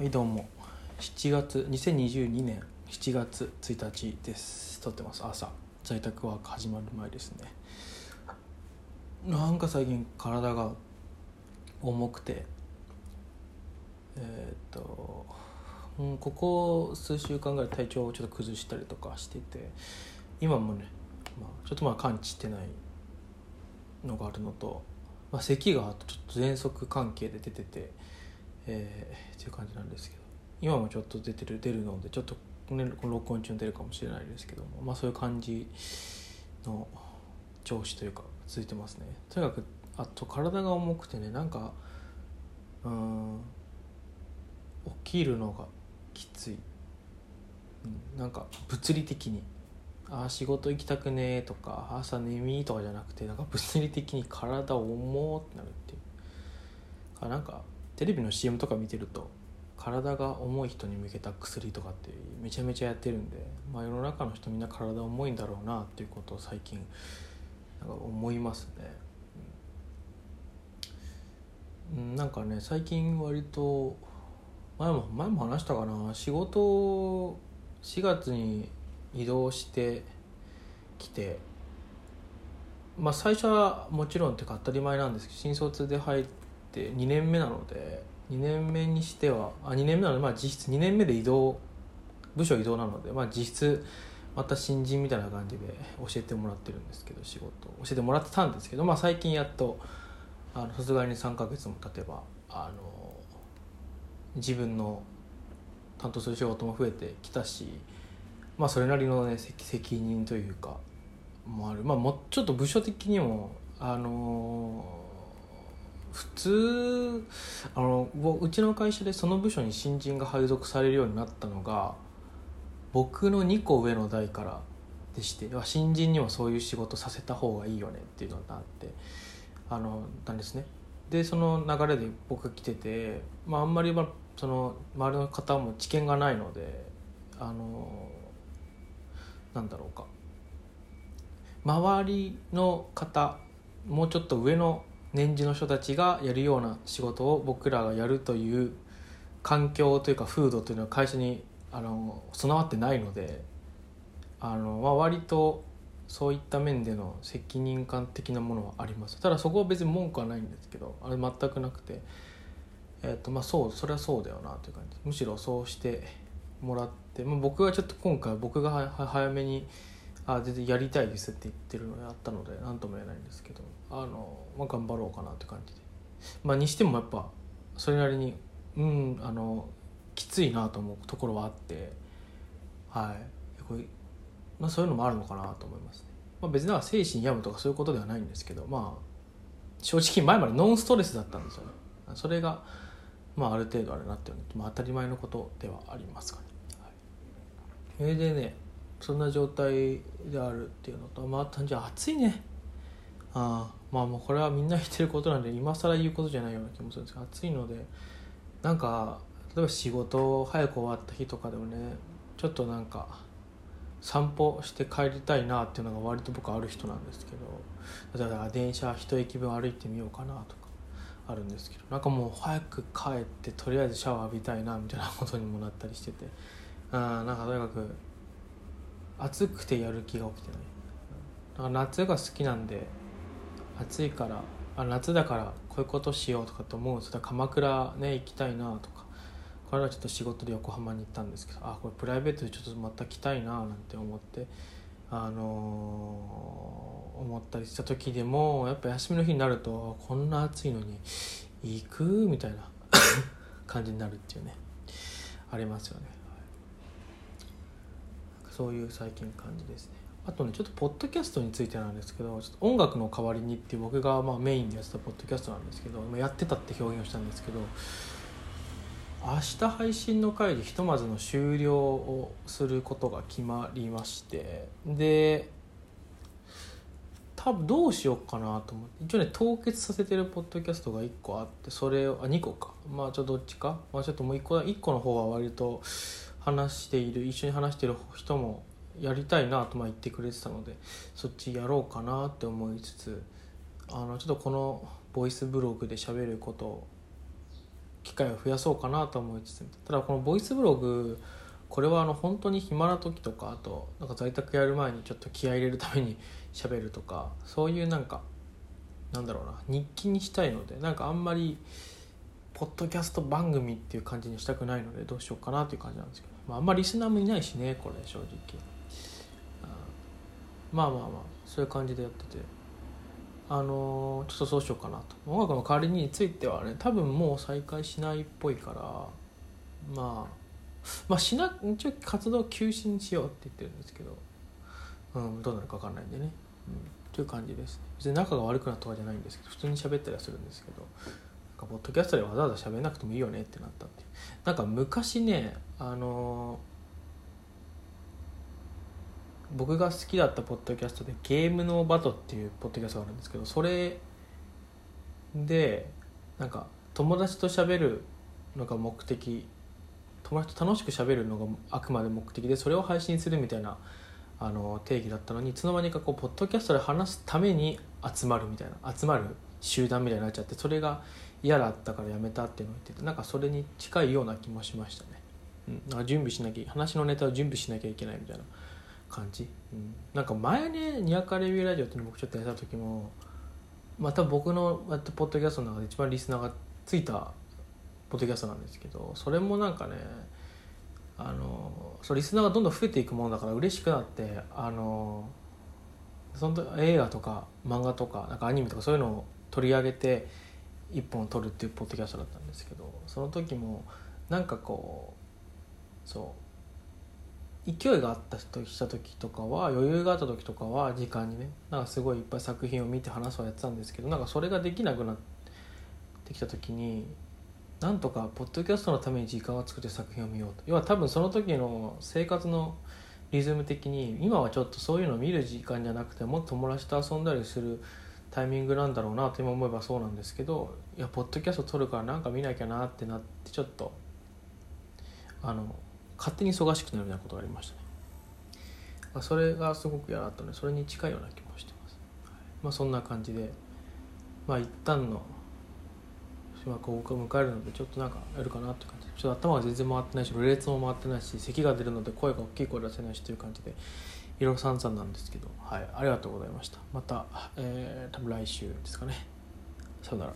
はいどうも。7月2022年7月1日です。撮ってます。朝。在宅ワーク始まる前ですね。なんか最近体が重くて。えーっと、うん、ここ数週間ぐらい体調をちょっと崩したりとかしてて。今もね、まあ、ちょっとまあ感知してないのがあるのと、まあ、咳があとちょっと喘息関係で出てて。えー、っていう感じなんですけど。今もちょっと出てる出るのでちょっと、ね、この録音中に出るかもしれないですけども。まあそういう感じの調子というか続いてますね。とにかくあと体が重くてねなんかうん起きるのがきつい、うん、なんか物理的にああ仕事行きたくねえとか朝眠いとかじゃなくてなんか物理的に体重ってなるっていう。あなんかテレビの CM とか見てると体が重い人に向けた薬とかってめちゃめちゃやってるんで、まあ、世の中の人みんな体重いんだろうなっていうことを最近なんか思いますね。うん、なんかね最近割と前も前も話したかな仕事4月に移動してきてまあ最初はもちろんっていうか当たり前なんですけど新卒で入って2年目なので2年目にしてはあ2年目なので、まあ、実質2年目で移動部署移動なので、まあ、実質また新人みたいな感じで教えてもらってるんですけど仕事教えてもらってたんですけど、まあ、最近やっとあの卒業に3ヶ月も経てばあの自分の担当する仕事も増えてきたし、まあ、それなりの、ね、責任というかもある、まあ、もうちょっと部署的にもあの普通あのうちの会社でその部署に新人が配属されるようになったのが僕の2個上の代からでして新人にはそういう仕事させた方がいいよねっていうのがあってあのなんですね。でその流れで僕が来てて、まあ、あんまりその周りの方も知見がないのであのなんだろうか。周りの方もうちょっと上の年次の人たちがやるような仕事を僕らがやるという環境というか風土というのは会社にあの備わってないのであの、まあ、割とそういった面での責任感的なものはあります。ただそこは別に文句はないんですけどあれ全くなくて、えーとまあ、そうそれはそうだよなという感じ。むしろそうしてもらって、まあ、僕はちょっと今回僕が早めにあ全然やりたいですって言ってるのやったので何とも言えないんですけどあの、まあ、頑張ろうかなって感じで。まあにしてもやっぱそれなりにうんあのきついなと思うところはあってはい。これ、まあ、そういうのもあるのかなと思いますね、まあ、別には精神病むとかそういうことではないんですけどまあ正直前までノンストレスだったんですよね。それがまあある程度あれなってるまあ、当たり前のことではありますかね、はい、それでねそんな状態であるっていうのとまあ単純に暑いね。あまあもうこれはみんな言ってることなんで今更言うことじゃないような気もするんですけど暑いのでなんか例えば仕事早く終わった日とかでもねちょっとなんか散歩して帰りたいなっていうのが割と僕ある人なんですけど例えば電車一駅分歩いてみようかなとかあるんですけどなんかもう早く帰ってとりあえずシャワー浴びたいなみたいなことにもなったりしててあなんかとにかく暑くてやる気が起きてない。だから夏が好きなんで暑いからあ夏だからこういうことしようとかって思うんです鎌倉ね行きたいなとか。これはちょっと仕事で横浜に行ったんですけどあこれプライベートでちょっとまた来たいななんて思ってあのー、思ったりした時でもやっぱ休みの日になるとこんな暑いのに行くみたいな 感じになるっていうね。ありますよね。そういう最近感じですね。あとねちょっとポッドキャストについてなんですけどちょっと音楽の代わりにっていう僕がまあメインでやってたポッドキャストなんですけどやってたって表現をしたんですけど明日配信の回でひとまずの終了をすることが決まりましてで多分どうしようかなと思って一応ね凍結させてるポッドキャストが1個あってそれをあ2個か。まあちょっとどっちか、まあ、ちょっともう1個1個の方は割と話している一緒に話してる人もやりたいなとま言ってくれてたのでそっちやろうかなって思いつつあのちょっとこのボイスブログで喋ることを機会を増やそうかなと思いつつただこのボイスブログこれはあの本当に暇な時とかあとなんか在宅やる前にちょっと気合い入れるために喋るとかそういうなんかなんだろうな日記にしたいのでなんかあんまりポッドキャスト番組っていう感じにしたくないのでどうしようかなっていう感じなんですけど、まあ、あんまりリスナーもいないしねこれ正直。まあまあまあそういう感じでやってて。あのー、ちょっとそうしようかなと。音楽の代わりについてはね多分もう再開しないっぽいからまあまあしな一応活動休止にしようって言ってるんですけど、うん、どうなるか分かんないんでね、うん、という感じです別に仲が悪くなったとかじゃないんですけど普通に喋ったりはするんですけど。なんかポッドキャストでわざわざ喋んなくてもいいよねってなったってなんか昔ねあの僕が好きだったポッドキャストで「ゲームのバト」っていうポッドキャストがあるんですけどそれでなんか友達と喋るのが目的友達と楽しく喋るのがあくまで目的でそれを配信するみたいなあの定義だったのにいつの間にかこうポッドキャストで話すために集まるみたいな集まる集団みたいになっちゃってそれが嫌だったからやめたっていうのを言っててなんかそれに近いような気もしましたね。うん、なんか準備しなきゃ話のネタを準備しなきゃいけないみたいな感じ、うん、なんか前ねにわかレビューラジオっていうの僕ちょっとやった時もまた僕のポッドキャストの中で一番リスナーがついたポッドキャストなんですけどそれもなんかねあのそうリスナーがどんどん増えていくものだから嬉しくなってあのその映画とか漫画とかなんかアニメとかそういうのを取り上げて一本取るっていうポッドキャストだったんですけどその時もなんかこうそう。勢いがあった人した時とかは余裕があった時とかは時間にねなんかすごいいっぱい作品を見て話すはやってたんですけどなんかそれができなくなってきた時になんとかポッドキャストのために時間を作って作品を見ようと。要は多分その時の生活のリズム的に今はちょっとそういうのを見る時間じゃなくてもっと友達と遊んだりするタイミングなんだろうなと今思えばそうなんですけどいやポッドキャスト撮るからなんか見なきゃなってなってちょっとあの勝手に忙しくなるみたいなことがありましたね。それがすごく嫌だったのでそれに近いような気もしてます、まあそんな感じでまあ一旦の島こう迎えるのでちょっとなんかやるかなって感じ。ちょっと頭が全然回ってないしろれつも回ってないし咳が出るので声が大きい声出せないしという感じでいろいろ散々なんですけどはい。ありがとうございました。また、えー、多分来週ですかね。さよなら。